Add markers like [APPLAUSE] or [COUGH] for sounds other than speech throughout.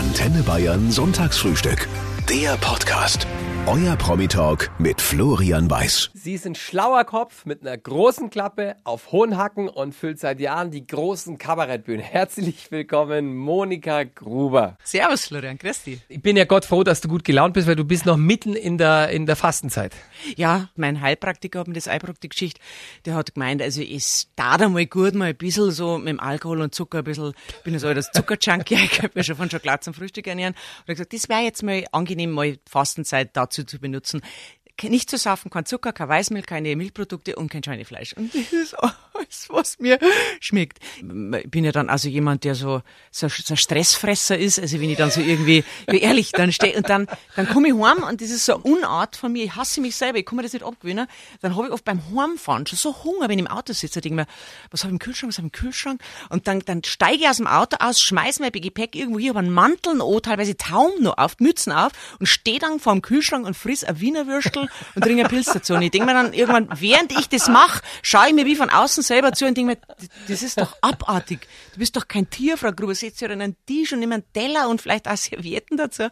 Antenne Bayern Sonntagsfrühstück. Der Podcast. Euer Promi-Talk mit Florian Weiß. Sie ist ein schlauer Kopf mit einer großen Klappe auf hohen Hacken und füllt seit Jahren die großen Kabarettbühnen. Herzlich willkommen, Monika Gruber. Servus, Florian, grüß dich. Ich bin ja Gott froh, dass du gut gelaunt bist, weil du bist noch mitten in der, in der Fastenzeit. Ja, mein Heilpraktiker hat mir das Geschichte. Der hat gemeint, also es tat einmal gut, mal ein bisschen so mit dem Alkohol und Zucker ein bisschen, [LAUGHS] ich bin ja so das Zuckerjunkie, ich könnte mir schon von Schokolade zum Frühstück ernähren. Und er hat gesagt, das wäre jetzt mal angenehm, mal Fastenzeit dazu zu benutzen. Nicht zu saufen, kein Zucker, kein Weißmilch, keine Milchprodukte und kein Schweinefleisch. Und das ist alles, was mir schmeckt. Ich bin ja dann also jemand, der so, so, so ein Stressfresser ist. Also wenn ich dann so irgendwie, ehrlich, dann stehe und dann, dann komme ich heim und das ist so eine Unart von mir. Ich hasse mich selber, ich kann mir das nicht abgewöhnen. Dann habe ich oft beim Heimfahren schon so Hunger, wenn ich im Auto sitze. Ich denke mir, was habe ich im Kühlschrank, was habe ich im Kühlschrank? Und dann, dann steige ich aus dem Auto aus, schmeiß mein Gepäck irgendwo hier, habe einen Mantel an, teilweise Taum noch auf, Mützen auf und stehe dann vor dem Kühlschrank und friss ein Wiener Würstel und trinke einen Pilz dazu. Und ich denke mir dann irgendwann, während ich das mache, schaue ich mir wie von außen selber zu und denke mir, das ist doch abartig. Du bist doch kein Tier, Frau Gruber. Setzt ja einen Tisch und nimm einen Teller und vielleicht auch Servietten dazu.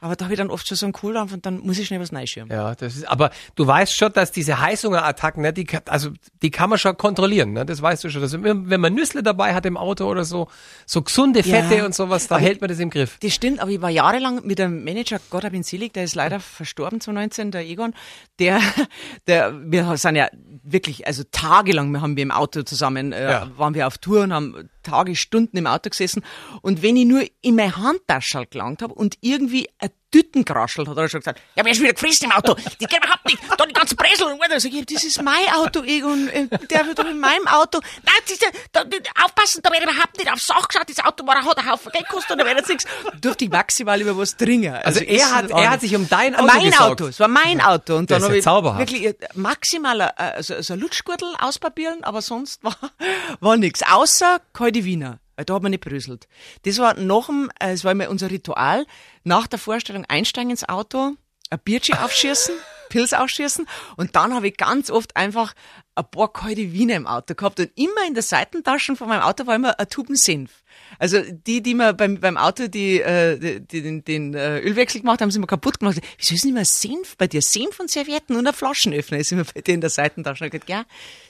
Aber da habe ich dann oft schon so einen Kohldampf und dann muss ich schnell was neischirmen. Ja, das ist, aber du weißt schon, dass diese Heißhungerattacken, ne, die, also, die kann man schon kontrollieren, ne? Das weißt du schon. Also, wenn man Nüssle dabei hat im Auto oder so, so gesunde Fette Ja. und sowas, da Aber hält man das im Griff. Das stimmt, aber ich war jahrelang mit einem Manager, Gott hab ihn selig, der ist leider verstorben 2019, der Egon, der, [LAUGHS] der, wir sind ja wirklich, also tagelang, wir haben wir im Auto zusammen, äh, Ja. waren wir auf Tour und haben Tage, Stunden im Auto gesessen und wenn ich nur in meine Handtasche gelangt habe und irgendwie ein Tüten geraschelt hat, hat er schon gesagt, ja, wer ist wieder gefressen im Auto? Die geht überhaupt nicht, da die ganzen Bresel und weiter. Sag ich, das ist mein Auto, Egon, äh, der wird doch in meinem Auto. Nein, das ist, ja- da, aufpassen, da wird überhaupt nicht aufs Sach geschaut, das Auto war, hat einen Haufen Geld gekostet und da wird jetzt nichts. Durfte ich maximal über was dringen. Also er ist hat- er hat sich um dein Auto Mein gesorgt. Auto, es war mein Auto. Und Das dann habe ich zauberhaft. wirklich äh, maximal äh, so, so ein Lutschgürtel auspapieren, aber sonst war, [LAUGHS] war nichts. Außer kalte Wiener. Weil Da hat man nicht bröselt. Das war nach dem, äh, es war immer unser Ritual, nach der Vorstellung einsteigen ins Auto, ein Bierchen aufschießen, [LAUGHS] Pilz aufschießen und dann habe ich ganz oft einfach ein paar kalte Wiener im Auto gehabt und immer in der Seitentaschen von meinem Auto war immer ein Tuben Senf. Also die, die mir beim, beim Auto die, äh, die, die, den, den äh, Ölwechsel gemacht haben, sind immer kaputt gemacht. Wieso ist nicht mehr Senf bei dir? Senf und Servietten und ein Flaschenöffner ist immer bei dir in der Seitentasche. Ich hab gesagt, ja,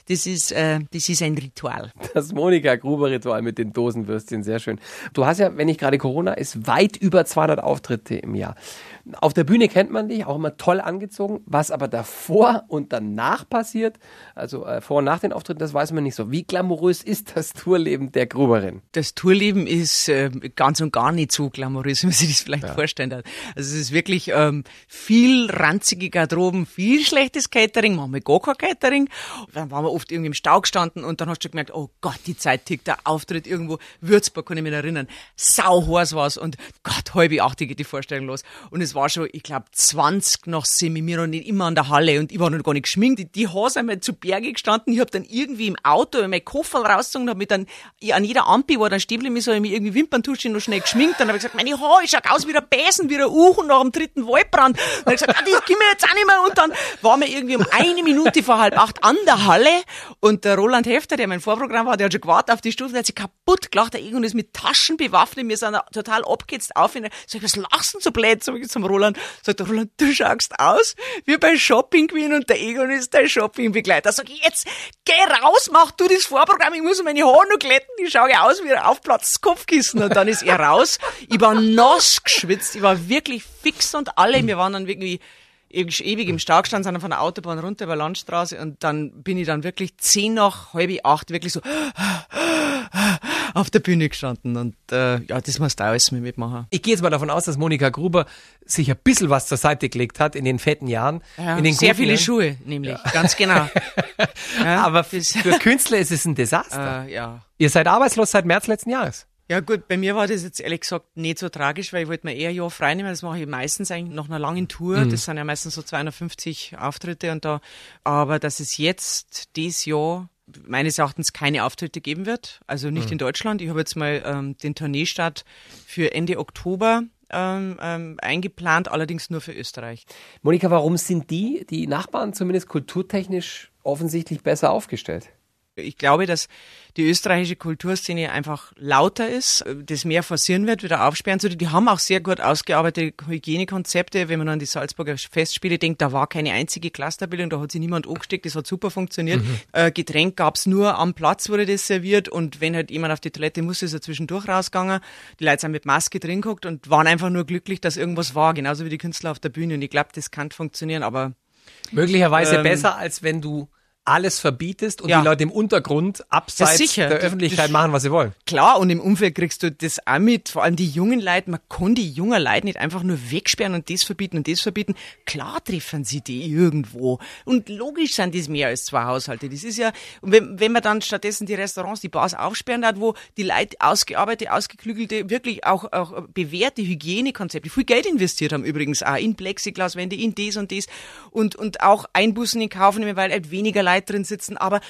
das ist, äh, das ist ein Ritual. Das Monika Gruber-Ritual mit den Dosenwürstchen, sehr schön. Du hast ja, wenn nicht gerade Corona ist, weit über 200 Auftritte im Jahr. Auf der Bühne kennt man dich, auch immer toll angezogen. Was aber davor und danach passiert, also äh, vor und nach den Auftritten, das weiß man nicht so. Wie glamourös ist das Tourleben der Gruberin? das Tourleben ist äh, ganz und gar nicht so glamourös, [LAUGHS] wie man sich das vielleicht vorstellen hat. Also es ist wirklich ähm, viel ranzige Garderoben, viel schlechtes Catering, manchmal gar kein Catering. Dann waren wir oft irgendwie im Stau gestanden und dann hast du gemerkt, oh Gott, die Zeit tickt, der Auftritt irgendwo, Würzburg, kann ich mich erinnern, sauheiß war's und Gott, halbe achtig geht die Vorstellung los. Und es war schon, ich glaube, 20 nach sieben, wir noch nicht immer an der Halle und ich war noch gar nicht geschminkt. Die, die Haare sind mir zu Berge gestanden. Ich habe dann irgendwie im Auto meinen Koffer rausgezogen, habe mich dann an jeder Ampel war dann so hab ich mich irgendwie Wimperntusche noch schnell geschminkt. Dann habe ich gesagt, meine Haare, ich schau aus wie der Besen, wie der Uchen nach dem dritten Waldbrand. Dann habe ich gesagt, ah, das können wir jetzt auch nicht mehr. Und dann waren wir irgendwie um eine Minute vor halb acht an der Halle und der Roland Hefter, der mein Vorprogramm war, der hat schon gewartet auf die Stufe, der hat sich kaputt gelacht. Der Egon ist mit Taschen bewaffnet. Wir sind total abgehetzt auf. ihn. Sag ich, was lachst du so blöd? Sag ich zum Roland. Sagt der Roland, du schaust aus wie bei Shopping Queen und der Egon ist dein Shoppingbegleiter. Sag ich, jetzt geh raus, mach du das Vorprogramm, ich muss meine Haare noch glätten, ich schaue aus wie ein aufplatztes Kopfkissen. Und dann ist er raus. Ich war nass geschwitzt, ich war wirklich fix und alle. Wir waren dann wirklich ewig im Stau gestanden, sind dann von der Autobahn runter über Landstraße und dann bin ich dann wirklich zehn nach halb acht wirklich so auf der Bühne gestanden und äh, ja, das musst du auch alles mit mitmachen. Ich gehe jetzt mal davon aus, dass Monika Gruber sich ein bisschen was zur Seite gelegt hat in den fetten Jahren. Ja, in den sehr viele Jahren. Schuhe, nämlich, ganz genau. [LAUGHS] Ja, Aber für, Künstler ist es ein Desaster. äh, ja. Ihr seid arbeitslos seit März letzten Jahres. Ja gut, bei mir war das jetzt ehrlich gesagt nicht so tragisch, weil ich wollte mir eher ein Jahr frei nehmen. Das mache ich meistens eigentlich nach einer langen Tour. Das sind ja meistens so 250 Auftritte und da, aber dass es jetzt dieses Jahr meines Erachtens keine Auftritte geben wird, also nicht in Deutschland. Ich habe jetzt mal ähm, den Tourneestart für Ende Oktober ähm, ähm, eingeplant, allerdings nur für Österreich. Monika, warum sind die, die Nachbarn zumindest kulturtechnisch offensichtlich besser aufgestellt? Ich glaube, dass die österreichische Kulturszene einfach lauter ist, das mehr forcieren wird, wieder aufsperren zu. Die haben auch sehr gut ausgearbeitete Hygienekonzepte. Wenn man an die Salzburger Festspiele denkt, da war keine einzige Clusterbildung, da hat sich niemand angesteckt, das hat super funktioniert. Mhm. Äh, Getränk gab's nur am Platz, wurde das serviert und wenn halt jemand auf die Toilette musste, ist er zwischendurch rausgegangen. Die Leute sind mit Maske drin geguckt und waren einfach nur glücklich, dass irgendwas war, genauso wie die Künstler auf der Bühne. Und ich glaube, das kann funktionieren, aber möglicherweise ähm, besser, als wenn du alles verbietest und ja. die Leute im Untergrund abseits der Öffentlichkeit machen, was sie wollen. Klar, und im Umfeld kriegst du das auch mit, vor allem die jungen Leute, man kann die jungen Leute nicht einfach nur wegsperren und das verbieten und das verbieten. Klar treffen sie die irgendwo. Und logisch sind das mehr als zwei Haushalte. Das ist ja, und wenn, wenn man dann stattdessen die Restaurants, die Bars aufsperren hat, wo die Leute ausgearbeitete, ausgeklügelte, wirklich auch, auch bewährte Hygienekonzepte, viel Geld investiert haben übrigens auch in Plexiglaswände, in das und das und, und auch Einbußen in Kauf nehmen, weil halt weniger Leute Leute drin sitzen, aber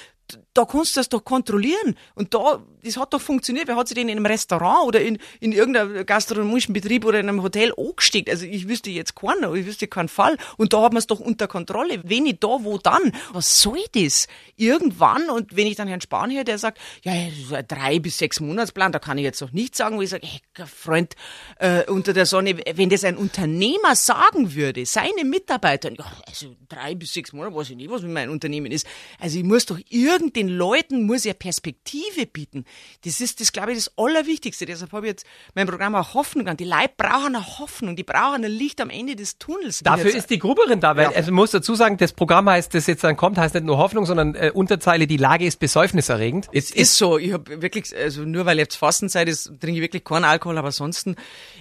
da kannst du das doch kontrollieren. Und da, das hat doch funktioniert. Wer hat sich denn in einem Restaurant oder in, in irgendeinem gastronomischen Betrieb oder in einem Hotel angesteckt? Also ich wüsste jetzt keinen, ich wüsste keinen Fall. Und da hat man es doch unter Kontrolle. Wenn nicht da, wo dann? Was soll das? Irgendwann, und wenn ich dann Herrn Spahn höre, der sagt, ja, so ein drei bis sechs Monatsplan, da kann ich jetzt noch nichts sagen, wo ich sage, hey, Freund, äh, unter der Sonne, wenn das ein Unternehmer sagen würde, seine Mitarbeiter, ja, also drei bis sechs Monate, weiß ich nicht, was mit meinem Unternehmen ist. Also ich muss doch irgendwie den Leuten muss ja Perspektive bieten. Das ist das, glaube ich, das Allerwichtigste. Deshalb habe ich jetzt mein Programm auch Hoffnung an. Die Leute brauchen eine Hoffnung, die brauchen ein Licht am Ende des Tunnels. Dafür ist die Gruberin da, weil ja. also muss dazu sagen, das Programm heißt, das jetzt dann kommt, heißt nicht nur Hoffnung, sondern äh, Unterzeile, die Lage ist besäufniserregend. Es ist, ist so. Ich habe wirklich, also nur weil jetzt Fastenzeit ist, trinke ich wirklich keinen Alkohol, aber ansonsten,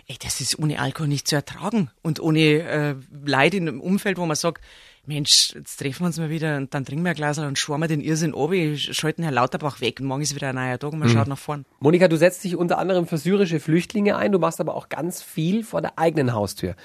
ey, das ist ohne Alkohol nicht zu ertragen und ohne äh, Leid in einem Umfeld, wo man sagt, Mensch, jetzt treffen wir uns mal wieder und dann trinken wir ein Glas und schwammen den Irrsinn ob, schalten Herr Lauterbach weg und morgen ist wieder ein neuer Tag und man mhm. schaut nach vorn. Monika, du setzt dich unter anderem für syrische Flüchtlinge ein, du machst aber auch ganz viel vor der eigenen Haustür.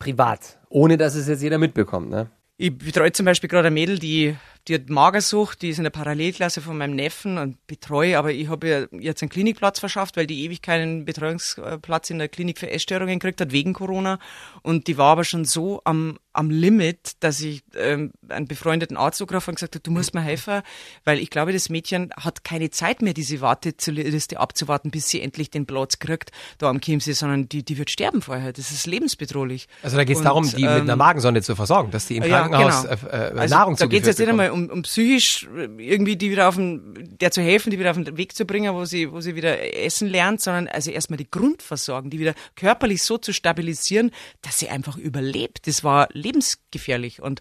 Privat. Ohne dass es jetzt jeder mitbekommt, ne? Ich betreue zum Beispiel gerade ein Mädel, die die hat Magersucht, die ist in der Parallelklasse von meinem Neffen und betreue, aber ich habe ihr jetzt einen Klinikplatz verschafft, weil die ewig keinen Betreuungsplatz in der Klinik für Essstörungen gekriegt hat, wegen Corona. Und die war aber schon so am, am Limit, dass ich ähm, einen befreundeten Arzt angerufen und gesagt habe, du musst mir helfen, weil ich glaube, das Mädchen hat keine Zeit mehr, diese Warteliste abzuwarten, bis sie endlich den Platz kriegt da am Chiemsee, sondern die, die wird sterben vorher. Das ist lebensbedrohlich. Also da geht es darum, die ähm, mit einer ähm, Magensonde zu versorgen, dass die im Krankenhaus ja, genau. äh, äh, also Nahrung da geht es jetzt nicht einmal um, um psychisch irgendwie die wieder auf den, der zu helfen, die wieder auf den Weg zu bringen, wo sie, wo sie wieder essen lernt, sondern also erstmal die Grundversorgung, die wieder körperlich so zu stabilisieren, dass sie einfach überlebt. Das war lebensgefährlich und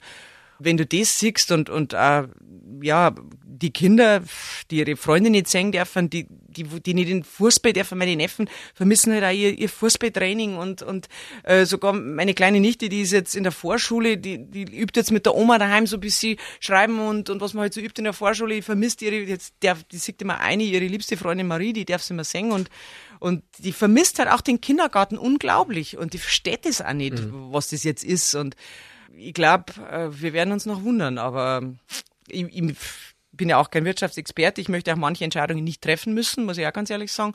wenn du das siehst und, und äh, ja, die Kinder, die ihre Freunde nicht sehen dürfen, die, die, die nicht in Fußball dürfen, meine Neffen vermissen halt auch ihr, ihr Fußballtraining und, und äh, sogar meine kleine Nichte, die ist jetzt in der Vorschule, die, die übt jetzt mit der Oma daheim so ein bisschen schreiben und, und was man halt so übt in der Vorschule, die vermisst ihre, jetzt darf, die sieht immer eine, ihre liebste Freundin Marie, die darf sie immer singen und und die vermisst halt auch den Kindergarten unglaublich und die versteht es auch nicht, mhm. was das jetzt ist und ich glaube, äh, wir werden uns noch wundern, aber ich, ich bin ja auch kein Wirtschaftsexperte. Ich möchte auch manche Entscheidungen nicht treffen müssen, muss ich auch ganz ehrlich sagen.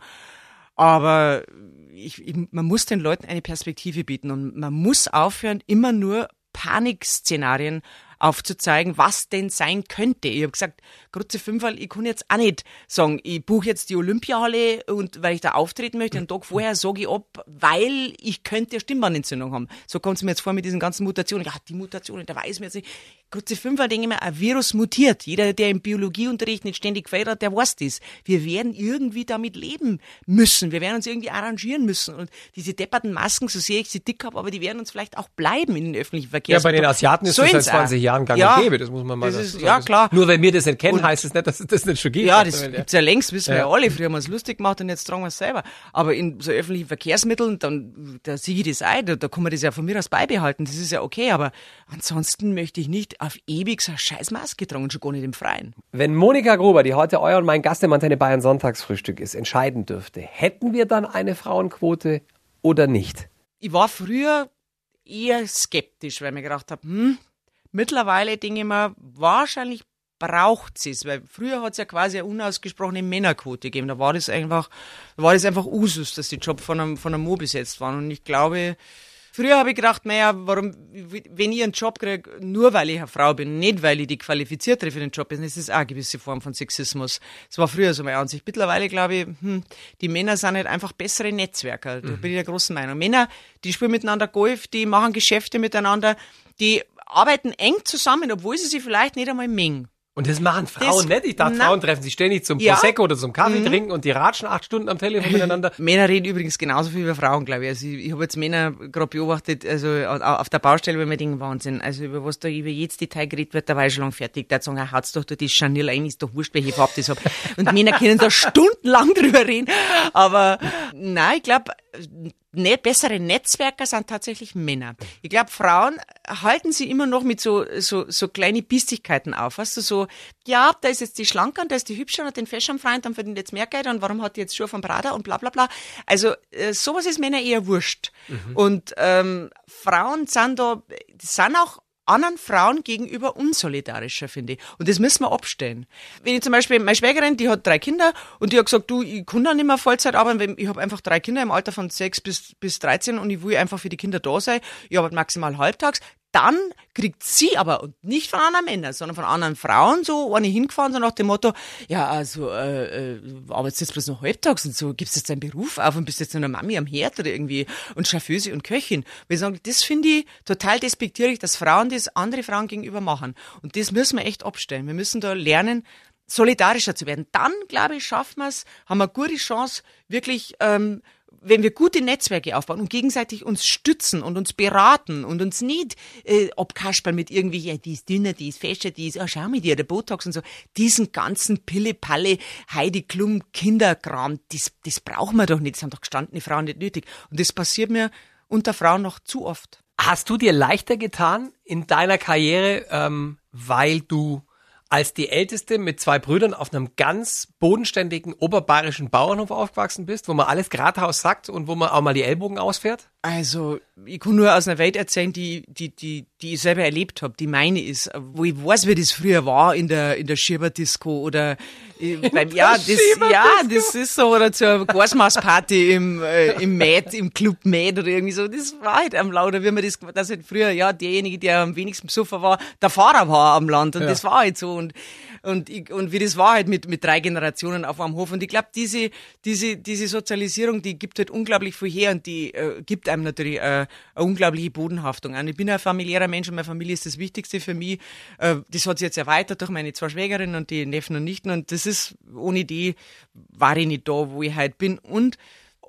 Aber ich, ich, man muss den Leuten eine Perspektive bieten und man muss aufhören, immer nur Panikszenarien aufzuzeigen, was denn sein könnte. Ich habe gesagt, Grütze Fünferl, ich kann jetzt auch nicht sagen, ich buche jetzt die Olympiahalle und weil ich da auftreten möchte, einen Tag vorher sage ich ab, weil ich könnte Stimmbandentzündung haben. So kommt es mir jetzt vor mit diesen ganzen Mutationen. Ja, die Mutationen, da weiß man jetzt nicht. Grütze Fünferl, denke ich mir, ein Virus mutiert. Jeder, der im Biologieunterricht nicht ständig gefeiert der weiß das. Wir werden irgendwie damit leben müssen. Wir werden uns irgendwie arrangieren müssen. Und diese depperten Masken, so sehr ich sie dick habe, aber die werden uns vielleicht auch bleiben in den öffentlichen Verkehrs. Ja, bei den Asiaten ist so das seit 20 Jahren gang ja, und gäbe. Das muss man mal das ist, Ja, klar. Nur wenn wir das nicht kennen, und, heißt es das nicht, dass es das nicht schon gibt. Ja, das gibt's ja längst, wissen ja. wir ja alle. Früher haben wir es lustig gemacht und jetzt tragen wir es selber. Aber in so öffentlichen Verkehrsmitteln, dann, da sehe ich das ein, da, da kann man das ja von mir aus beibehalten. Das ist ja okay. Aber ansonsten möchte ich nicht auf ewig so eine scheiß Maske tragen, schon gar nicht im Freien. Wenn Monika Gruber, die heute euer und mein Gast im Antenne Bayern Sonntagsfrühstück ist, entscheiden dürfte, hätten wir dann eine Frauenquote oder nicht? Ich war früher eher skeptisch, weil ich mir gedacht habe, hm, mittlerweile denke ich mir, wahrscheinlich braucht es, weil früher hat es ja quasi eine unausgesprochene Männerquote gegeben. Da war das einfach, da war das einfach Usus, dass die Job von einem, von einem Mo besetzt waren. Und ich glaube, Früher habe ich gedacht, naja, warum, wenn ich einen Job kriege, nur weil ich eine Frau bin, nicht weil ich die qualifiziertere für den Job bin, das ist auch eine gewisse Form von Sexismus. Das war früher so meine Ansicht. Mittlerweile glaube ich, hm, die Männer sind halt einfach bessere Netzwerker. Da mhm. bin ich der großen Meinung. Männer, die spielen miteinander Golf, die machen Geschäfte miteinander, die arbeiten eng zusammen, obwohl sie sich vielleicht nicht einmal mengen. Und das machen Frauen das, nicht. Ich dachte, na, Frauen treffen sich ständig zum ja. Prosecco oder zum Kaffee mhm. trinken und die ratschen acht Stunden am Telefon miteinander. Männer reden übrigens genauso viel wie Frauen, glaube ich. Also ich, ich habe jetzt Männer gerade beobachtet, also auf der Baustelle, wenn man denken, Wahnsinn. Also über was da über jedes Detail geredet wird, da war ich schon lang fertig. Da sagen, er hat's doch durch die Chanel ein, ist doch wurscht, welche Farbe das hab. Und Männer können da [LAUGHS] stundenlang drüber reden. Aber nein, ich glaube, ne bessere Netzwerker sind tatsächlich Männer. Ich glaube, Frauen halten sie immer noch mit so, so, so kleine Bistigkeiten auf. Weißt du, so, ja, da ist jetzt die Schlanke und da ist die Hübsche und hat den Fashion-Freund, dann verdient jetzt mehr Geld und warum hat die jetzt Schuhe von Prada und bla bla bla. Also äh, sowas ist Männer eher wurscht. Mhm. Und ähm, Frauen sind da, sind auch anderen Frauen gegenüber unsolidarischer, finde ich. Und das müssen wir abstellen. Wenn ich zum Beispiel, meine Schwägerin, die hat drei Kinder und die hat gesagt, du, ich kann da nicht mehr Vollzeit arbeiten, ich habe einfach drei Kinder im Alter von sechs bis, bis 13 und ich will einfach für die Kinder da sein. Ich arbeite maximal halbtags dann kriegt sie aber, und nicht von anderen Männern, sondern von anderen Frauen, so eine hingefahren, so nach dem Motto, ja, also, äh, äh, arbeitest jetzt bloß noch halbtags und so, gibst jetzt deinen Beruf auf und bist jetzt nur eine Mami am Herd oder irgendwie und Chauffeuse und Köchin. Wir sagen, das finde ich total despektierlich, dass Frauen das andere Frauen gegenüber machen. Und das müssen wir echt abstellen. Wir müssen da lernen, solidarischer zu werden. Dann, glaube ich, schaffen wir es, haben wir eine gute Chance, wirklich ähm, wenn wir gute Netzwerke aufbauen und gegenseitig uns stützen und uns beraten und uns nicht äh, abkaspern mit irgendwie, ja, die ist dünner, die ist fester, die ist, oh, schau mit dir, der Botox und so, diesen ganzen Pille-Palle, Heidi Klum, Kinderkram, das, das brauchen wir doch nicht, das haben doch gestandene Frauen nicht nötig. Und das passiert mir unter Frauen noch zu oft. Hast du dir leichter getan in deiner Karriere, ähm, weil du als die Älteste mit zwei Brüdern auf einem ganz bodenständigen oberbayerischen Bauernhof aufgewachsen bist, wo man alles geradeaus sagt und wo man auch mal die Ellbogen ausfährt? Also, ich kann nur aus einer Welt erzählen, die, die, die, die ich selber erlebt habe, die meine ist, wo ich weiß, wie das früher war in der, in der Schieberdisco oder äh, beim, ja, das, ja, das ist so, oder zur Gasmaßparty im, äh, im Mad, im Club Mad oder irgendwie so, das war halt am Lauter, wie man das, das halt früher, ja, derjenige, der am wenigsten besoffen war, der Fahrer war am Land. Und ja. das war halt so. Und, und, ich, und wie das war halt mit, mit drei Generationen auf einem Hof. Und ich glaube, diese, diese, diese Sozialisierung, die gibt halt unglaublich viel her und die äh, gibt einem natürlich äh, eine unglaubliche Bodenhaftung an. Ich bin ein familiärer Mensch und meine Familie ist das Wichtigste für mich. Äh, das hat sich jetzt erweitert durch meine zwei Schwägerinnen und die Neffen und Nichten und das ist, ohne die war ich nicht da, wo ich heute bin und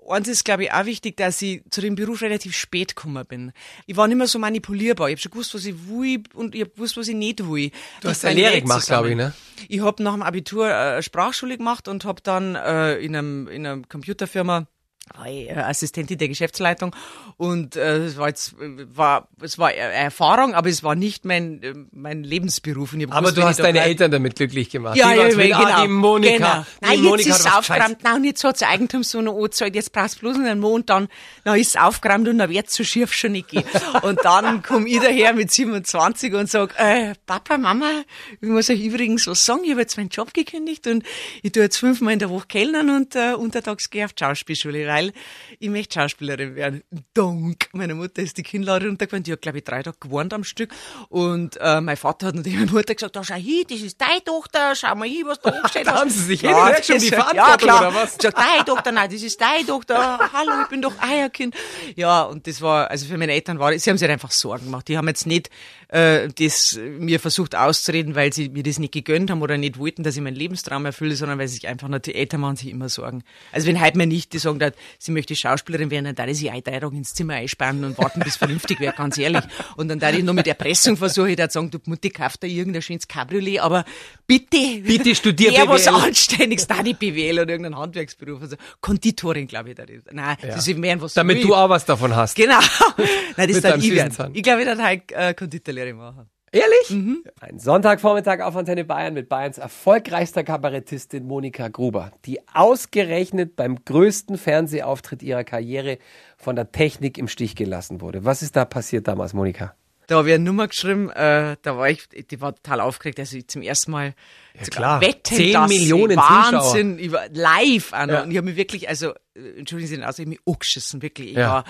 eins ist, glaube ich, auch wichtig, dass ich zu dem Beruf relativ spät gekommen bin. Ich war nicht mehr so manipulierbar. Ich habe schon gewusst, was ich will und ich habe gewusst, was ich nicht will. Du hast eine Lehre gemacht, glaube ich, ne? Ich habe nach dem Abitur äh, Sprachschule gemacht und habe dann äh, in, einem, in einer Computerfirma Assistentin der Geschäftsleitung und äh, es war jetzt war es war Erfahrung, aber es war nicht mein äh, mein Lebensberuf. aber du hast deine Eltern damit glücklich gemacht. Ja, ja, ja genau. die Monika. Genau. Nein, die jetzt ist es aufgeräumt. Nein, jetzt hat es Eigentumswohnung angezahlt. Jetzt brauchst du bloß einen Mond, dann, dann ist es aufgeräumt und dann wird's so schief schon nicht gehen. [LAUGHS] und dann komm ich daher mit 27 und sag, äh, Papa, Mama, ich muss euch übrigens was sagen. Ich habe jetzt meinen Job gekündigt und ich tue jetzt fünfmal in der Woche kellnern und äh, untertags gehe auf die Schauspielschule weil ich möchte Schauspielerin werden. Donk. Meine Mutter ist die Kinnlade runtergefahren, die hat, glaube ich, drei Tage gewohnt am Stück. Und äh, mein Vater hat natürlich meine Mutter gesagt, da schau hin, das ist deine Tochter, schau mal hin, was da [LAUGHS] steht. da haben sie sich ja, schon die Verantwortung ja, klar. oder was? Gesagt, deine Tochter, nein, das ist deine Tochter. Hallo, ich bin doch Eierkind. Ja, und das war, also für meine Eltern war, sie haben sich einfach Sorgen gemacht. Die haben jetzt nicht äh, das mir versucht auszureden, weil sie mir das nicht gegönnt haben oder nicht wollten, dass ich meinen Lebenstraum erfülle, sondern weil sie sich einfach, die Eltern machen sich immer Sorgen. Also wenn heute mir nicht die sagen, sie möchte Schauspielerin werden, dann darf ich sie ein Tage ins Zimmer einspannen und warten, bis vernünftig wird, ganz ehrlich. Und dann darf ich nur mit Erpressung versuche, ich sagen, du Mutti, kauf da irgendein schönes Cabriolet, aber bitte, bitte studier BWL. was Anständiges, da die BWL oder irgendeinen Handwerksberuf, also Konditorin, glaube ich, da Nein, ja. das ist mehr was Damit du auch was davon hast. Genau. [LAUGHS] Nein, das ist dann ich werden. Ich glaube, ich dann halt äh, Konditorlehre machen. Ehrlich? Mhm. Ein Sonntagvormittag auf Antenne Bayern mit Bayerns erfolgreichster Kabarettistin Monika Gruber, die ausgerechnet beim größten Fernsehauftritt ihrer Karriere von der Technik im Stich gelassen wurde. Was ist da passiert damals, Monika? Da habe ich eine Nummer geschrieben, äh, da war ich, die war total aufgeregt, also ich zum ersten Mal ja, klar. wetten, 10 Millionen Wahnsinn, Zuschauer. live an. Ja. Und ich habe mich wirklich, also äh, entschuldigen Sie den Ausdruck, mich angeschissen, wirklich. Ich Ja. war,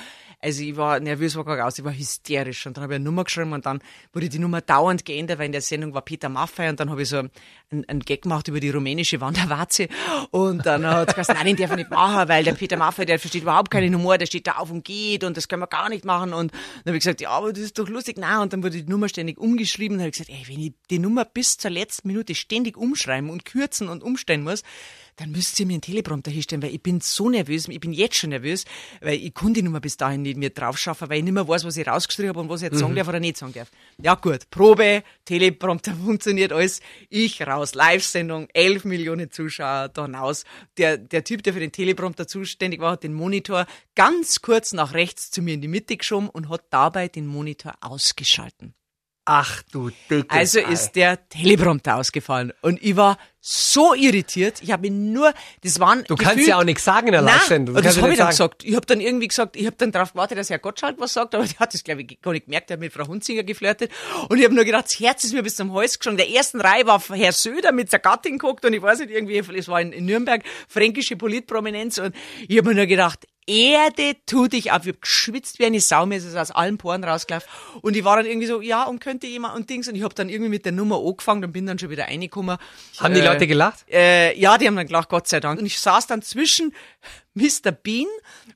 also ich war nervös, war gar aus, ich war hysterisch. Und dann habe ich eine Nummer geschrieben und dann wurde die Nummer dauernd geändert, weil in der Sendung war Peter Maffay und dann habe ich so einen, einen Gag gemacht über die rumänische Wanderwatze und dann hat es gesagt, nein, den darf ich nicht machen, weil der Peter Maffay, der versteht überhaupt keinen Humor, der steht da auf und geht und das können wir gar nicht machen. Und dann habe ich gesagt, ja, aber das ist doch lustig, nein, und dann wurde die Nummer ständig umgeschrieben, dann habe ich gesagt, ey, wenn ich die Nummer bis zur letzten Minute ständig umschreiben und kürzen und umstellen muss, dann müsst ihr mir einen Teleprompter hinstellen, weil ich bin so nervös, ich bin jetzt schon nervös, weil ich konnte Nummer bis dahin nicht mehr drauf schaffen, weil ich nicht mehr weiß, was ich rausgeschrieben habe und was ich jetzt sagen darf oder nicht sagen darf. Ja gut, Probe, Teleprompter [LAUGHS] funktioniert alles, ich raus, Live-Sendung, 11 Millionen Zuschauer da hinaus. Der, der Typ, der für den Teleprompter zuständig war, hat den Monitor ganz kurz nach rechts zu mir in die Mitte geschoben und hat dabei den Monitor ausgeschalten. Ach du dickes Also ist der Teleprompter ausgefallen. Und ich war so irritiert. Ich habe ihn nur, das waren. Du kannst ja auch nichts sagen in der Live-Sendung. Das habe ich dann sagen. gesagt. Ich habe dann irgendwie gesagt, ich habe dann darauf gewartet, dass Herr Gottschalk was sagt, aber der hat das, glaube ich, gar nicht gemerkt. Der hat mit Frau Hunzinger geflirtet. Und ich habe nur gedacht, das Herz ist mir bis zum Hals geschossen. In der ersten Reihe war Herr Söder mit seiner Gattin geguckt und ich weiß nicht, irgendwie, es war in, in Nürnberg, fränkische Politprominenz und ich habe mir nur gedacht, Erde tu dich auf. Ich hab geschwitzt wie eine Sau, mir ist es aus allen Poren rausgelaufen. Und ich war dann irgendwie so, ja, und könnte jemand und Dings. Und ich habe dann irgendwie mit der Nummer angefangen und bin dann schon wieder reingekommen. Haben die Äh, Leute gelacht? äh, ja, die haben dann gelacht, Gott sei Dank. Und ich saß dann zwischen Mr. Bean,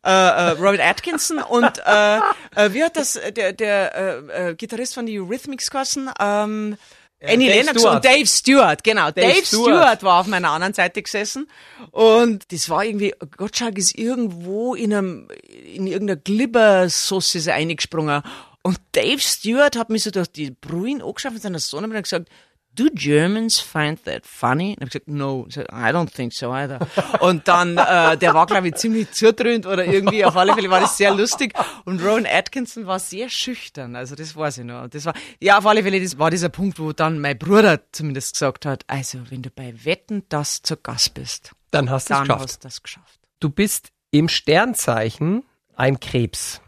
äh, äh, Robert Atkinson und äh, äh, wie hat das der, der äh, äh, Gitarrist von die Eurythmics geheißen? Ähm, Annie Dave Lennox Stewart. und Dave Stewart, genau. Dave, Stewart. Stewart. war auf meiner anderen Seite gesessen und das war irgendwie, Gottschalk ist irgendwo in einem, in irgendeiner Glibbersauce er eingesprungen und Dave Stewart hat mich so durch die Bruin angeschaut mit seiner Sonne und gesagt, Do Germans find that funny? Und ich hab gesagt, no. Ich sag, I don't think so either. Und dann, äh, der war, glaube ich, ziemlich zudröhnt oder irgendwie, auf alle Fälle war das sehr lustig. Und Rowan Atkinson war sehr schüchtern, also das weiß ich noch. Und das war, ja, auf alle Fälle, das war dieser Punkt, wo dann mein Bruder zumindest gesagt hat, also, wenn du bei Wetten das zu Gast bist, Dann hast du es geschafft. hast das geschafft. Du bist im Sternzeichen ein Krebs.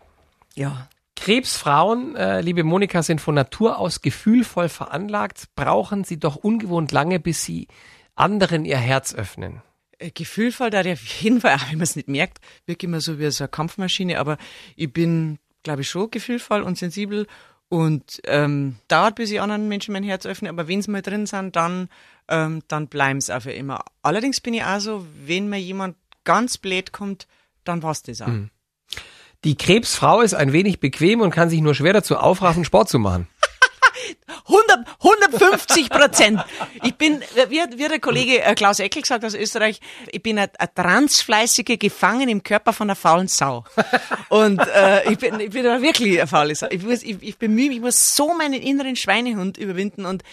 Ja. Krebsfrauen, äh, liebe Monika, sind von Natur aus gefühlvoll veranlagt, brauchen sie doch ungewohnt lange, bis sie anderen ihr Herz öffnen. Äh, Gefühlvoll, da der auf jeden Fall, auch wenn man es nicht merkt, wirkt immer so wie so eine Kampfmaschine, aber ich bin, glaube ich, schon gefühlvoll und sensibel und ähm, dauert, bis ich anderen Menschen mein Herz öffne, aber wenn sie mal drin sind, dann, ähm, dann bleiben sie auch für immer. Allerdings bin ich auch so, wenn mir jemand ganz blöd kommt, dann war's das auch. Die Krebsfrau ist ein wenig bequem und kann sich nur schwer dazu aufraffen, Sport zu machen. 100, 150 Prozent. Ich bin, wie, wie der Kollege äh, Klaus Eckel gesagt aus Österreich, ich bin eine transfleißige gefangen im Körper von einer faulen Sau. Und äh, ich bin, ich bin wirklich eine faule Sau. Ich, muss, ich, ich bemühe mich, ich muss so meinen inneren Schweinehund überwinden und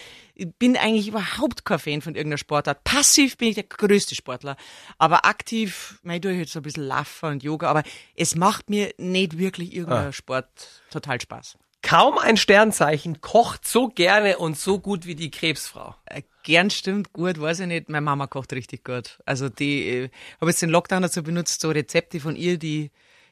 bin eigentlich überhaupt kein Fan von irgendeiner Sportart. Passiv bin ich der größte Sportler, aber aktiv, mei, tue ich jetzt so ein bisschen Laufen und Yoga, aber es macht mir nicht wirklich irgendein Sport total Spaß. Kaum ein Sternzeichen kocht so gerne und so gut wie die Krebsfrau. Äh, Gern stimmt, gut, weiß ich nicht. Meine Mama kocht richtig gut. Also die, äh, habe jetzt den Lockdown dazu benutzt, so Rezepte von ihr, die,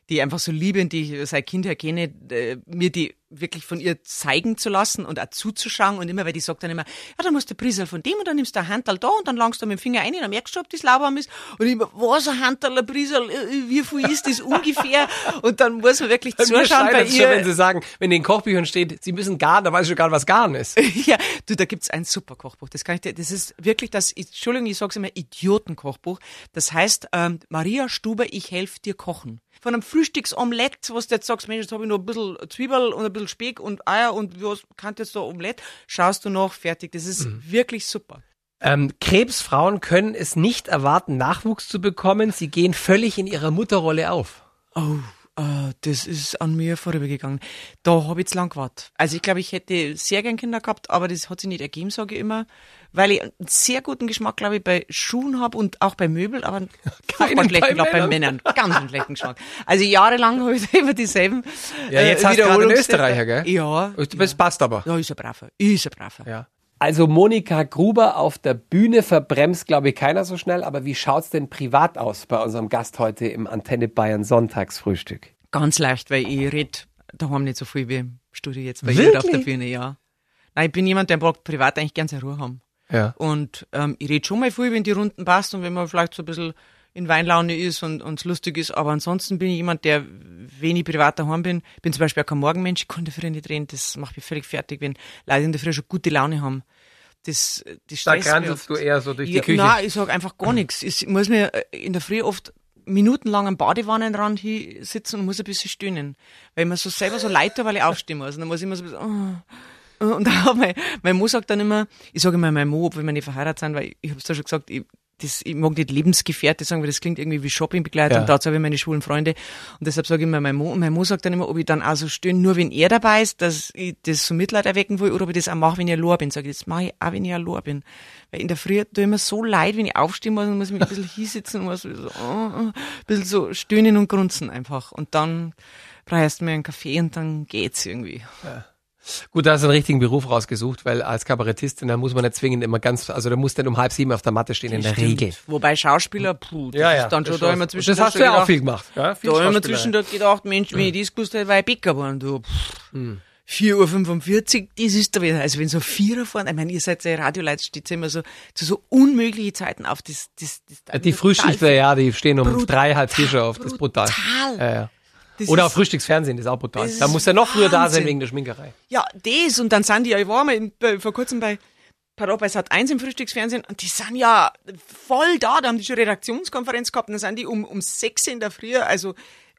die einfach so liebe und die ich seit Kind her kenne, äh, mir die wirklich von ihr zeigen zu lassen und auch zuzuschauen und immer, weil die sagt dann immer, ja, dann musst du Prisel von dem und dann nimmst du ein Handel da und dann langst du mit dem Finger ein und dann merkst du, ob das lauwarm ist und immer, was, ein Handel, ein Prisel, äh, wie viel ist das ungefähr? Und dann muss man wirklich Mir zuschauen bei scheidert's schon, wenn ihr. sie sagen, wenn in den Kochbüchern steht, sie müssen garen, da weiß ich schon gar nicht, was garen ist. [LAUGHS] Ja, du, da gibt's ein super Kochbuch. Das kann ich dir, das ist wirklich das, Entschuldigung, ich sag's immer, Idiotenkochbuch. Das heißt, ähm, Maria Stuber, ich helfe dir kochen. Von einem Frühstücksomelett, was du jetzt sagst, Mensch, jetzt habe ich noch ein bisschen Zwiebel und ein bisschen Speck und Eier und was kann jetzt da Omelett, schaust du noch, fertig. Das ist wirklich super. Ähm, Krebsfrauen können es nicht erwarten, Nachwuchs zu bekommen. Sie gehen völlig in ihrer Mutterrolle auf. Oh, äh, das ist an mir vorübergegangen. Da habe ich zu lang gewartet. Also ich glaube, ich hätte sehr gern Kinder gehabt, aber das hat sich nicht ergeben, sage ich immer. Weil ich einen sehr guten Geschmack, glaube ich, bei Schuhen habe und auch bei [LAUGHS] Möbeln, aber einen furchtbar schlechten, glaube bei Männern. Ganz einen schlechten Geschmack. Also jahrelang habe ich immer dieselben Ja, jetzt hast du gerade einen. Österreicher, gell? Ja. Das passt aber. Ja, ist ein braver. Ist ein braver. Ja. Also Monika Gruber auf der Bühne verbremst, glaube ich, keiner so schnell. Aber wie schaut's denn privat aus bei unserem Gast heute im Antenne Bayern Sonntagsfrühstück? Ganz leicht, weil ich red daheim nicht so viel wie im Studio jetzt bei ihr auf der Bühne, ja. Nein, ich bin jemand, der mag privat eigentlich ganz Ruhe haben. Ja. Und ähm, ich rede schon mal viel, wenn die Runden passt und wenn man vielleicht so ein bisschen in Weinlaune ist und uns lustig ist. Aber ansonsten bin ich jemand, der wenig privat daheim bin. Bin zum Beispiel auch kein Morgenmensch, ich konnte früher nicht drehen. Das macht mich völlig fertig, wenn Leute in der Früh schon gute Laune haben. Das, das Da oft. du eher so durch die Ja, Küche. Nein, ich sag einfach gar nichts. Ich muss mir äh, in der Früh oft minutenlang am Badewannenrand sitzen und muss ein bisschen stöhnen. Weil ich mir so selber so leid weil ich aufstehen muss. Und dann muss ich immer so ein bisschen, oh. Und dann hat mein, mein Mo sagt dann immer, ich sage immer mein Mo, obwohl wir nicht verheiratet sind, weil ich, ich hab's da schon gesagt, ich, das, ich mag nicht Lebensgefährte sagen, weil das klingt irgendwie wie Shoppingbegleitung. Ja. Dazu habe ich meine schwulen Freunde. Und deshalb sage ich immer mein Mo. Und mein Mo sagt dann immer, ob ich dann auch so stöhne, nur wenn er dabei ist, dass ich das so Mitleid erwecken will, oder ob ich das auch mache, wenn ich allein bin. Sage ich, das mache ich auch, wenn ich allein bin. Weil in der Früh tue ich mir so leid, wenn ich aufstehen muss und muss mich ein bisschen hinsitzen und muss so, oh, [LAUGHS] ein bisschen so stöhnen und grunzen einfach. Und dann brauchst du mir einen Kaffee und dann geht's irgendwie. Gut, da hast du einen richtigen Beruf rausgesucht, weil als Kabarettistin, da muss man nicht zwingend immer ganz, also da muss dann um halb sieben auf der Matte stehen in der Stimmt. Regel. Wobei Schauspieler, puh, das ist dann schon da immer zwischen Das hast du ja auch viel gemacht. Ja, viel Da haben wir Schauspielerei. zwischendurch gedacht, Mensch, wenn ich das gewusst hätte, war ich Bäcker geworden, du. Pff, 4.45 Uhr, das ist da wieder, also wenn so Vierer fahren, ich meine, ihr seid ja Radioleute, steht immer so, zu so unmögliche Zeiten auf, das, das, das Die Frühschichtler, ja, die stehen um drei, halb vier schon auf. Das ist brutal. Brutal. Ja, ja. Das Oder ist- Frühstücksfernsehen, das ist auch brutal. Da muss er noch früher da sein wegen der Schminkerei. Ja, das und dann sind die ja, ich war mal in, bei, vor kurzem bei bei Sat 1 im Frühstücksfernsehen und die sind ja voll da, da haben die schon Redaktionskonferenz gehabt und dann sind die um, um sechs in der Früh, also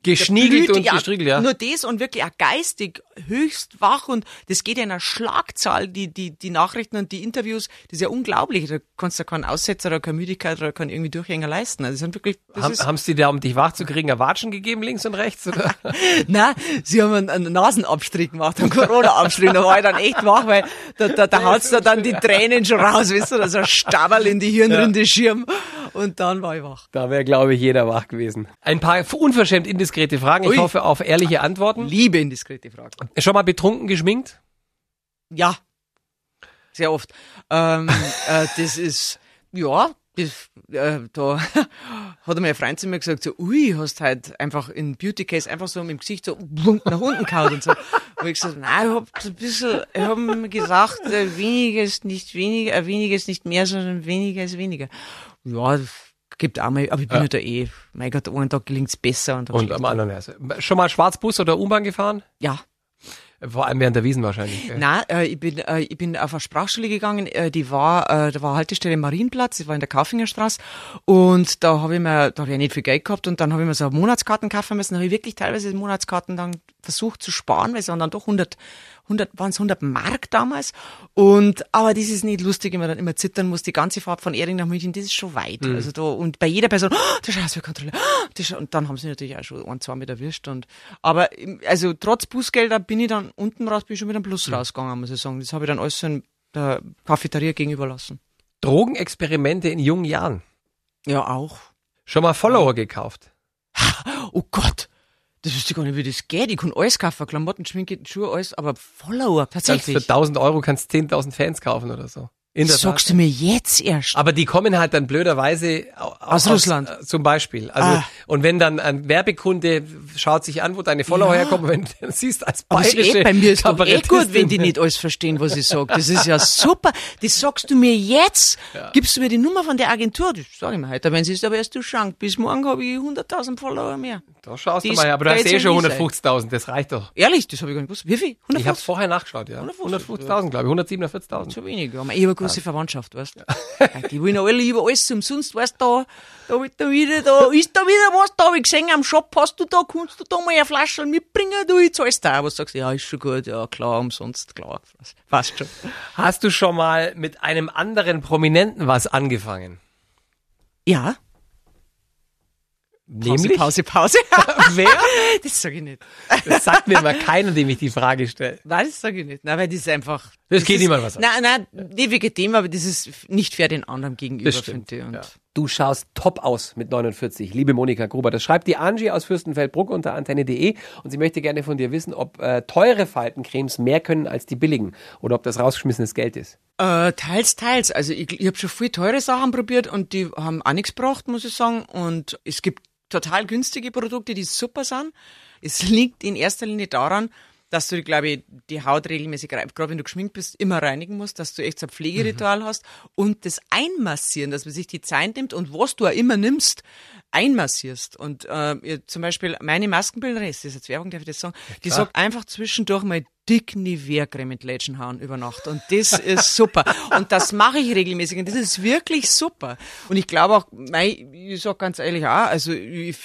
Geschniegelt und gestriegelt, ja. Nur das und wirklich auch geistig höchst wach und das geht ja in einer Schlagzahl, die, die, die Nachrichten und die Interviews, das ist ja unglaublich. Da kannst du keinen Aussetzer oder keine Müdigkeit oder keinen irgendwie Durchhänger leisten. Also sind wirklich, das Haben, haben sie dir da, um dich wach zu kriegen, ein Watschen gegeben, links und rechts? Oder? [LAUGHS] Nein, sie haben einen, einen Nasenabstrich gemacht, einen Corona-Abstrich. Da war ich dann echt wach, weil da, da, da haut's da dann die Tränen schon raus, weißt du, da so ein Stabberl in die Hirnrinde schirm. Und dann war ich wach. Da wäre, glaube ich, jeder wach gewesen. Ein paar unverschämt indiskrete Fragen. Ich Ui. hoffe auf ehrliche Antworten. Liebe indiskrete Fragen. Schon mal betrunken geschminkt? Ja. Sehr oft. Ähm, [LAUGHS] äh, das ist, ja, das, äh, da [LAUGHS] hat mir ein Freund zu mir gesagt, so, ui, hast halt einfach in Beauty Case einfach so mit dem Gesicht so nach unten gehauen und so. Und ich gesagt, nein, ich hab so ein bisschen, ich hab mir gesagt, äh, weniger ist nicht weniger, äh, weniger ist nicht mehr, sondern weniger ist weniger. Ja, das gibt auch mal, aber ich bin ja. da eh, mein Gott, einen Tag gelingt's besser und, Und am anderen Erse. Schon mal Schwarzbus oder U-Bahn gefahren? ja, Vor allem während der Wiesen wahrscheinlich. gell? Nein, äh, ich bin äh, ich bin auf eine Sprachschule gegangen, äh, die war äh, da war Haltestelle Marienplatz, die war in der Kaufingerstraße und da habe ich mir da habe ich ja nicht viel Geld gehabt und dann habe ich mir so Monatskarten kaufen müssen, da habe ich wirklich teilweise Monatskarten dann versucht zu sparen, weil es waren dann doch 100 100 waren es 100 Mark damals und aber das ist nicht lustig, wenn man dann immer zittern muss, die ganze Fahrt von Ering nach München, das ist schon weit. Also da und bei jeder Person, oh, der Straßenkontrolle, oh, der Scha- und dann haben sie natürlich auch schon ein, zwei mit erwischt und aber also trotz Bußgelder bin ich dann unten raus, bin ich schon mit einem Plus rausgegangen, muss ich sagen. Das habe ich dann alles so in der Cafeteria gegenüber lassen. Drogenexperimente in jungen Jahren. Ja, auch. Schon mal Follower gekauft. [LAUGHS] Oh Gott. Das wüsste ich gar nicht, wie das geht. Ich kann alles kaufen, Klamotten, Schminke, Schuhe, alles, aber Follower, Kannst für tatsächlich. 1000 Euro kannst 10.000 Fans kaufen oder so. In Das sagst Tat. du mir jetzt erst. Aber die kommen halt dann blöderweise au- Aus Russland. äh, zum Beispiel. Also Ah. und wenn dann ein Werbekunde schaut sich an, wo deine Follower Ja. herkommen, wenn du dann [LAUGHS] siehst als Aber ist bayerische eh, bei mir ist doch eh gut, wenn die nicht alles verstehen, was ich sag. Das ist ja [LAUGHS] super. Das sagst du mir jetzt. Gibst du mir die Nummer von der Agentur? Das sage ich mir heute. Wenn sie ist, aber erst du Schank. Bis morgen habe ich 100.000 Follower mehr. Da schaust du Das mal, her, aber du hast eh ja schon nie sein. 150.000, das reicht doch. Ehrlich, das habe ich gar nicht gewusst. Wie viel? Ich habe 150? vorher nachgeschaut, ja. 150.000, glaube ich, 147.000. Zu wenig. Aber große Verwandtschaft, weißt du. Die wollen alle lieber alles umsonst, weißt du, da, da wird da wieder, da ist da wieder was, da habe ich gesehen am Shop, hast du da, kannst du da mal eine Flasche mitbringen, du, ich zahl's da. Was sagst du, ja, ist schon gut, ja, klar, umsonst, klar, passt schon. Hast du schon mal mit einem anderen Prominenten was angefangen? Ja. Nämlich? Pause, Pause. [LAUGHS] Wer? das sage ich nicht. Das sagt mir immer keiner, dem ich die Frage stelle. Nein, das sage ich nicht. Nein, weil das ist einfach. Das geht ist, niemand was an. Nein, nein, nicht wegen dem, aber das ist nicht fair den anderen gegenüber, Das finde ich. Und ja. Du schaust top aus mit 49, liebe Monika Gruber. Das schreibt die Angie aus Fürstenfeldbruck unter antenne.de und sie möchte gerne von dir wissen, ob äh, teure Faltencremes mehr können als die billigen oder ob das rausgeschmissenes Geld ist. Äh, teils, teils. Also ich, ich habe schon viel teure Sachen probiert und die haben auch nichts gebracht, muss ich sagen. Und es gibt total günstige Produkte, die super sind. Es liegt in erster Linie daran, dass du, glaube ich, die Haut regelmäßig, gerade wenn du geschminkt bist, immer reinigen musst, dass du echt so ein Pflegeritual hast und das Einmassieren, dass man sich die Zeit nimmt und was du auch immer nimmst, einmassierst. Und äh, zum Beispiel meine Maskenbildnerin, ist das jetzt Werbung, darf ich das sagen? die sagt einfach zwischendurch mal dick Nivea-Creme mit Lädchenhaaren über Nacht. Und das ist super. Und das mache ich regelmäßig. Und das ist wirklich super. Und ich glaube auch, mei, ich sag ganz ehrlich auch, also ich,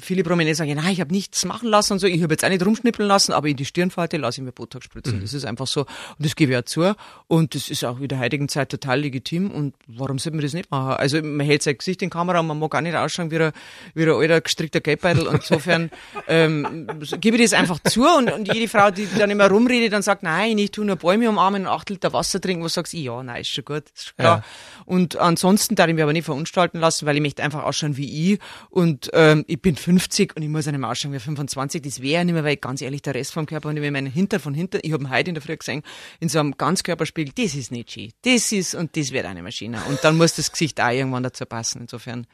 viele Prominente sagen, nein, ich habe nichts machen lassen und so. Ich habe jetzt auch nicht rumschnippeln lassen, aber in die Stirnfalte lasse ich mir Botox spritzen. Mhm. Das ist einfach so. Und das gebe ich auch zu. Und das ist auch in der heutigen Zeit total legitim. Und warum sollte man das nicht machen? Also man hält sein Gesicht in die Kamera und man mag gar nicht ausschauen wie ein, wie ein alter gestrickter Geldbeutel. Und insofern [LAUGHS] ähm, gebe ich das einfach zu. Und, und jede Frau, die dann immer rumredet und sagt, nein, ich tu nur Bäume umarmen und acht Liter Wasser trinken, wo sagst du, ja, nein, ist schon gut, ist schon klar. Ja. Und ansonsten darf ich mich aber nicht verunstalten lassen, weil ich möchte einfach ausschauen wie ich und ähm, ich bin 50 und ich muss einem ausschauen wie 25. Das wäre nicht mehr, weil ich ganz ehrlich der Rest vom Körper und ich meinen Hinter von hinten, ich habe ihn heute in der Früh gesehen, in so einem Ganzkörperspiegel, das ist nicht schön. Das ist und das wird eine Maschine. Und dann muss das Gesicht auch irgendwann dazu passen. Insofern,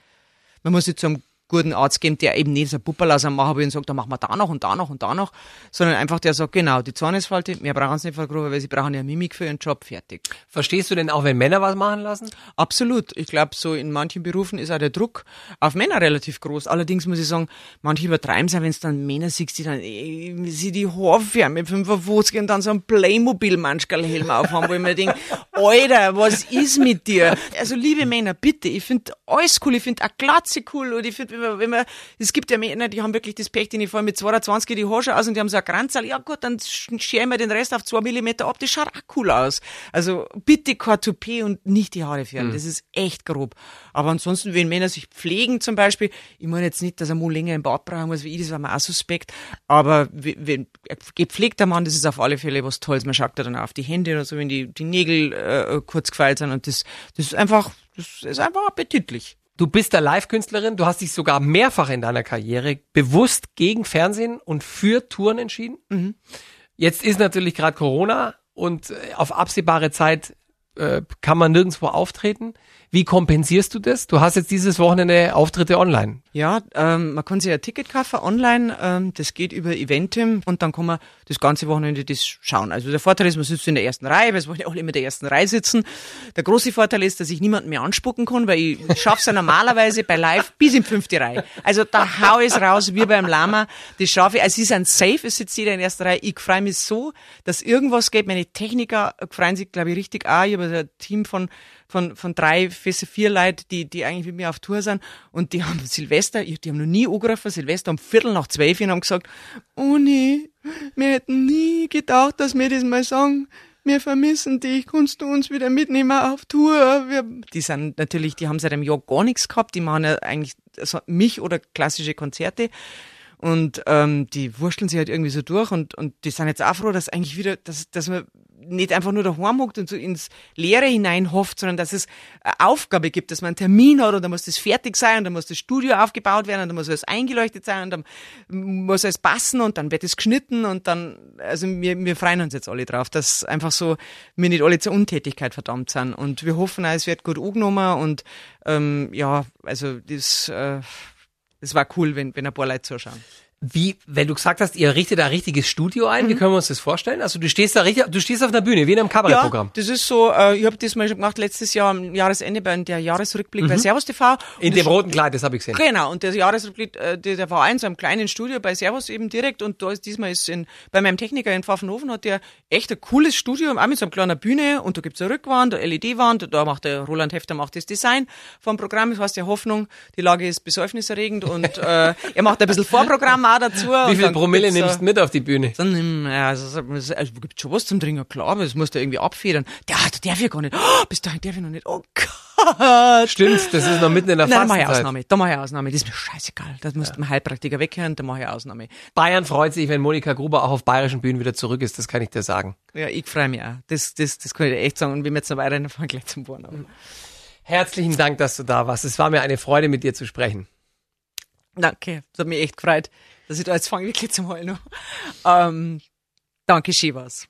man muss sich zum guten Arzt geben, der eben nicht so Pupperlaser machen will und sagt, da machen wir da noch und da noch und da noch, sondern einfach der sagt, genau, die Zornesfalte, mehr brauchen sie nicht vergröbern, weil sie brauchen ja Mimik für ihren Job, fertig. Verstehst du denn auch, wenn Männer was machen lassen? Absolut. Ich glaube, so in manchen Berufen ist auch der Druck auf Männer relativ groß. Allerdings muss ich sagen, manche übertreiben es wenn es dann Männer siehst, die dann ey, sie die Haarfärbe mit 55 und dann so ein Playmobil-Manschgal-Helm aufhaben, wo ich mir denke, Alter, was ist mit dir? Also liebe Männer, bitte, ich finde alles cool, ich finde auch Glatze cool und ich finde, wenn man, wenn man, es gibt ja Männer, die haben wirklich das Pech, die fallen mit 22 die Haare aus und die haben so ein Kranzal. Ja gut, dann scheren wir den Rest auf zwei Millimeter ab. Das schaut auch cool aus. Also bitte kein Toupet und nicht die Haare färben. Mhm. Das ist echt grob. Aber ansonsten, wenn Männer sich pflegen zum Beispiel, ich meine jetzt nicht, dass er mal länger im Bad brauchen muss wie ich, das war mir auch suspekt. Aber wenn gepflegter Mann, das ist auf alle Fälle was Tolles. Man schaut da dann auf die Hände oder so, wenn die, die Nägel äh, kurz gefeilt sind und das, das ist einfach, das ist einfach appetitlich. Du bist da Live-Künstlerin, du hast dich sogar mehrfach in deiner Karriere bewusst gegen Fernsehen und für Touren entschieden. Mhm. Jetzt ist natürlich gerade Corona und äh, auf absehbare Zeit äh, kann man nirgendwo auftreten. Wie kompensierst du das? Du hast jetzt dieses Wochenende Auftritte online. Ja, ähm, man kann sich ein Ticket kaufen online. Ähm, das geht über Eventim und dann kann man das ganze Wochenende das schauen. Also der Vorteil ist, man sitzt in der ersten Reihe, weil es wollen ja alle immer in der ersten Reihe sitzen. Der große Vorteil ist, dass ich niemanden mehr anspucken kann, weil ich [LAUGHS] schaffe es ja normalerweise bei Live bis in fünfte Reihe. Also da hau ich es raus wie beim Lama. Das schaffe ich. Also es ist ein Safe, es sitzt jeder in der ersten Reihe. Ich freue mich so, dass irgendwas geht. Meine Techniker freuen sich, glaube ich, richtig auch. Ich habe ein Team von von, von drei, vier Leute, die, die eigentlich mit mir auf Tour sind. Und die haben Silvester, die haben noch nie angerufen, Silvester um Viertel nach zwölf und haben gesagt, nee, wir hätten nie gedacht, dass wir das mal sagen. Wir vermissen dich, kannst du uns wieder mitnehmen auf Tour? Wir die sind natürlich, die haben seit einem Jahr gar nichts gehabt, die machen ja eigentlich also mich oder klassische Konzerte. Und ähm, die wursteln sich halt irgendwie so durch und, und die sind jetzt auch froh, dass eigentlich wieder, dass, dass man nicht einfach nur daheim hockt und so ins Leere hinein hofft, sondern dass es eine Aufgabe gibt, dass man einen Termin hat und dann muss das fertig sein und dann muss das Studio aufgebaut werden und dann muss es eingeleuchtet sein und dann muss es passen und dann wird es geschnitten und dann, also wir, wir freuen uns jetzt alle drauf, dass einfach so wir nicht alle zur Untätigkeit verdammt sind. Und wir hoffen auch, es wird gut angenommen und ähm, ja, also das, äh, das war cool, wenn, wenn ein paar Leute zuschauen. Wie, wenn du gesagt hast, ihr richtet da ein richtiges Studio ein, mhm. wie können wir uns das vorstellen? Also du stehst da richtig, du stehst auf einer Bühne, wie in einem Kabarettprogramm. Ja, das ist so, äh, ich habe das mal schon gemacht letztes Jahr am Jahresende bei der Jahresrückblick mhm. bei Servus TV. In dem roten Kleid, das habe ich gesehen. Genau, und der Jahresrückblick, äh, der, der war in so einem kleinen Studio bei Servus eben direkt und da ist diesmal ist in, bei meinem Techniker in Pfaffenhofen hat der echt ein cooles Studio, auch mit so einer kleinen Bühne und da gibt's eine Rückwand, eine LED-Wand, da macht der Roland Hefter macht das Design vom Programm, das heißt ja Hoffnung, die Lage ist besäufniserregend und äh, er macht ein bisschen Vorprogramm auch dazu. Wie viel Promille nimmst du mit auf die Bühne? Dann, ja, also, es also, gibt schon was zum Trinken, klar, aber das musst du irgendwie abfedern. Der, der darf ja gar nicht. Oh, bis dahin darf ich noch nicht. Oh Gott. Stimmt, das ist noch mitten in der Nein, da mache ich Ausnahme. Da mache ich Ausnahme. Das ist mir scheißegal. Das muss ja. mein Heilpraktiker weghören, da mache ich Ausnahme. Bayern freut sich, wenn Monika Gruber auch auf bayerischen Bühnen wieder zurück ist, das kann ich dir sagen. Ja, ich freue mich auch. Das, das, das kann ich dir echt sagen. Und wenn wir jetzt noch weiter fahren, gleich zum Born. Herzlichen Dank, dass du da warst. Es war mir eine Freude, mit dir zu sprechen. Danke, das hat mich echt gefreut dass ich da jetzt fange wirklich zum Heulen. Ähm, danke, Shivas.